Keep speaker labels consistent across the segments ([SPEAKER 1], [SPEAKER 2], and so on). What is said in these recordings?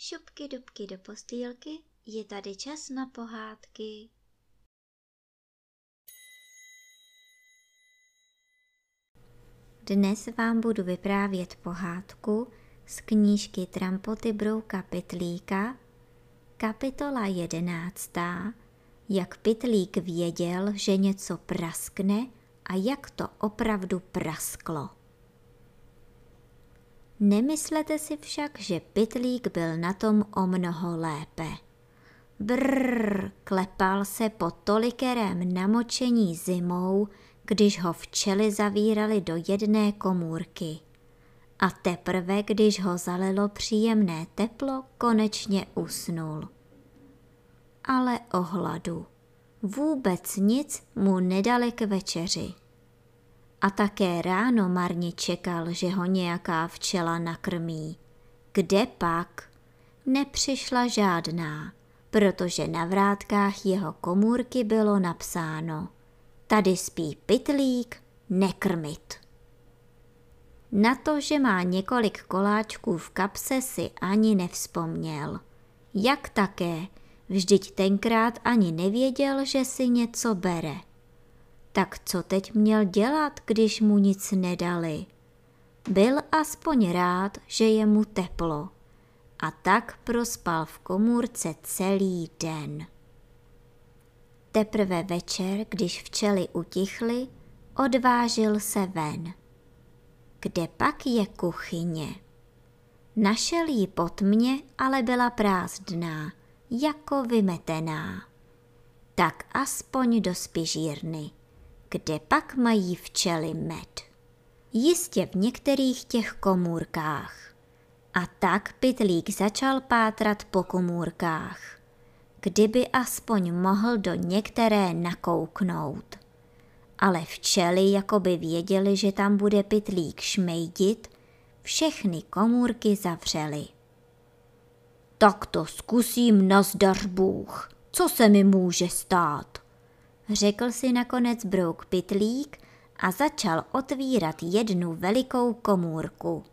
[SPEAKER 1] dubky, dubky do postýlky, je tady čas na pohádky. Dnes vám budu vyprávět pohádku z knížky Trampoty Brouka Pitlíka, kapitola jedenáctá, jak Pitlík věděl, že něco praskne a jak to opravdu prasklo. Nemyslete si však, že Pitlík byl na tom o mnoho lépe. Brrr, klepal se po tolikerém namočení zimou, když ho včely zavírali do jedné komůrky. A teprve, když ho zalilo příjemné teplo, konečně usnul. Ale o hladu. Vůbec nic mu nedali k večeři. A také ráno marně čekal, že ho nějaká včela nakrmí. Kde pak? Nepřišla žádná, protože na vrátkách jeho komůrky bylo napsáno Tady spí pitlík, nekrmit. Na to, že má několik koláčků v kapse, si ani nevzpomněl. Jak také, vždyť tenkrát ani nevěděl, že si něco bere. Tak co teď měl dělat, když mu nic nedali? Byl aspoň rád, že je mu teplo. A tak prospal v komůrce celý den. Teprve večer, když včely utichly, odvážil se ven. Kde pak je kuchyně? Našel ji pod mě, ale byla prázdná, jako vymetená. Tak aspoň do spižírny kde pak mají včely med. Jistě v některých těch komůrkách. A tak pytlík začal pátrat po komůrkách. Kdyby aspoň mohl do některé nakouknout. Ale včely jakoby věděli, že tam bude pytlík šmejdit, všechny komůrky zavřely. Tak to zkusím nazdař Bůh, co se mi může stát, řekl si nakonec brouk pitlík a začal otvírat jednu velikou komůrku.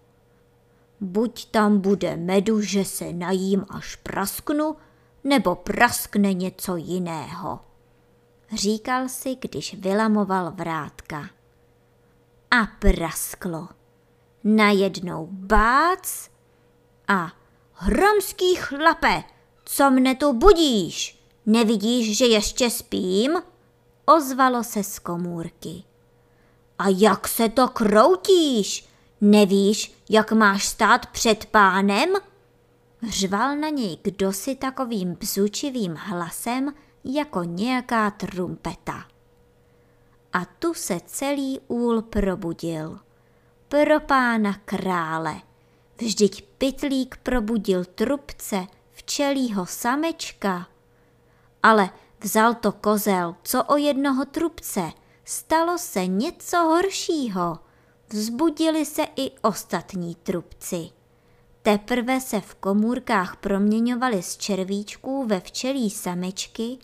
[SPEAKER 1] Buď tam bude medu, že se najím až prasknu, nebo praskne něco jiného. Říkal si, když vylamoval vrátka. A prasklo. Najednou bác a hromský chlape, co mne tu budíš? Nevidíš, že ještě spím? Ozvalo se z komůrky. A jak se to kroutíš? Nevíš, jak máš stát před pánem? Řval na něj kdosi takovým bzučivým hlasem jako nějaká trumpeta. A tu se celý úl probudil. Pro pána krále. Vždyť pytlík probudil trubce včelího samečka. Ale Vzal to kozel, co o jednoho trubce. Stalo se něco horšího. Vzbudili se i ostatní trubci. Teprve se v komůrkách proměňovali z červíčků ve včelí samečky,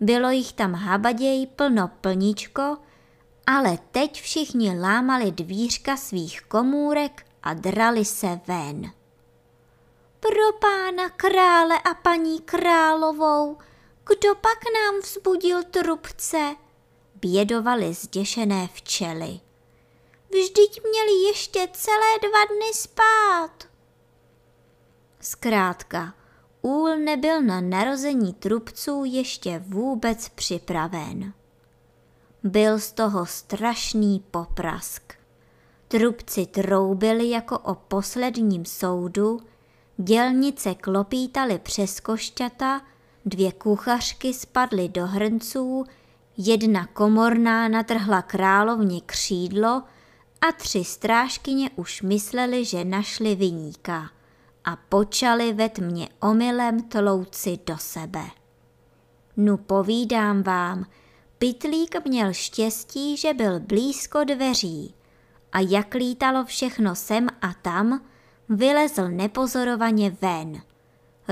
[SPEAKER 1] bylo jich tam habaděj plno plníčko, ale teď všichni lámali dvířka svých komůrek a drali se ven. Pro pána krále a paní královou, kdo pak nám vzbudil trubce? Bědovaly zděšené včely. Vždyť měli ještě celé dva dny spát. Zkrátka, úl nebyl na narození trubců ještě vůbec připraven. Byl z toho strašný poprask. Trubci troubili jako o posledním soudu, dělnice klopítaly přes košťata Dvě kuchařky spadly do hrnců, jedna komorná natrhla královně křídlo a tři strážkyně už mysleli, že našli viníka a počali ve tmě omylem tlouci do sebe. Nu povídám vám, Pitlík měl štěstí, že byl blízko dveří a jak lítalo všechno sem a tam, vylezl nepozorovaně ven –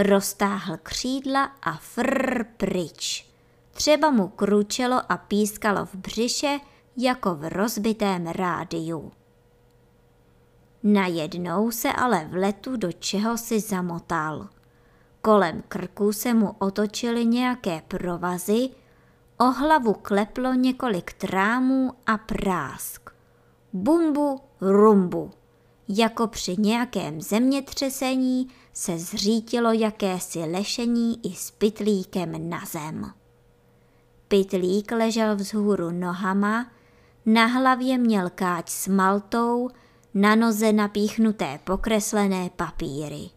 [SPEAKER 1] roztáhl křídla a frr pryč. Třeba mu kručelo a pískalo v břiše jako v rozbitém rádiu. Najednou se ale v letu do čeho si zamotal. kolem krku se mu otočily nějaké provazy, o hlavu kleplo několik trámů a prásk. Bumbu, rumbu. Jako při nějakém zemětřesení se zřítilo jakési lešení i s pytlíkem na zem. Pytlík ležel vzhůru nohama, na hlavě měl káč s maltou, na noze napíchnuté pokreslené papíry.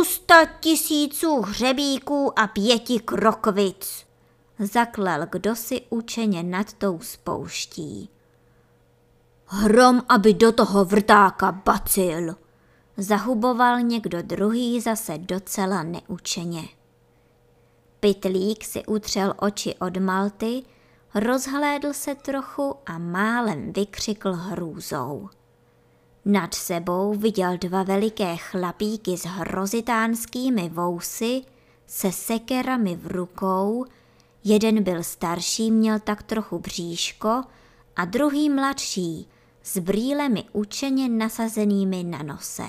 [SPEAKER 1] Usta tisíců hřebíků a pěti krokvic, zaklel kdosi učeně nad tou spouští. Hrom, aby do toho vrtáka bacil, zahuboval někdo druhý zase docela neučeně. Pytlík si utřel oči od Malty, rozhlédl se trochu a málem vykřikl hrůzou. Nad sebou viděl dva veliké chlapíky s hrozitánskými vousy, se sekerami v rukou, jeden byl starší, měl tak trochu bříško a druhý mladší, s brýlemi učeně nasazenými na nose.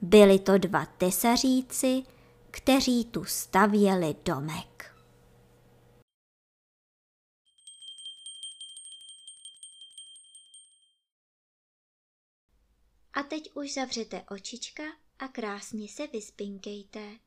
[SPEAKER 1] Byli to dva tesaříci, kteří tu stavěli domek. A teď už zavřete očička a krásně se vyspinkejte.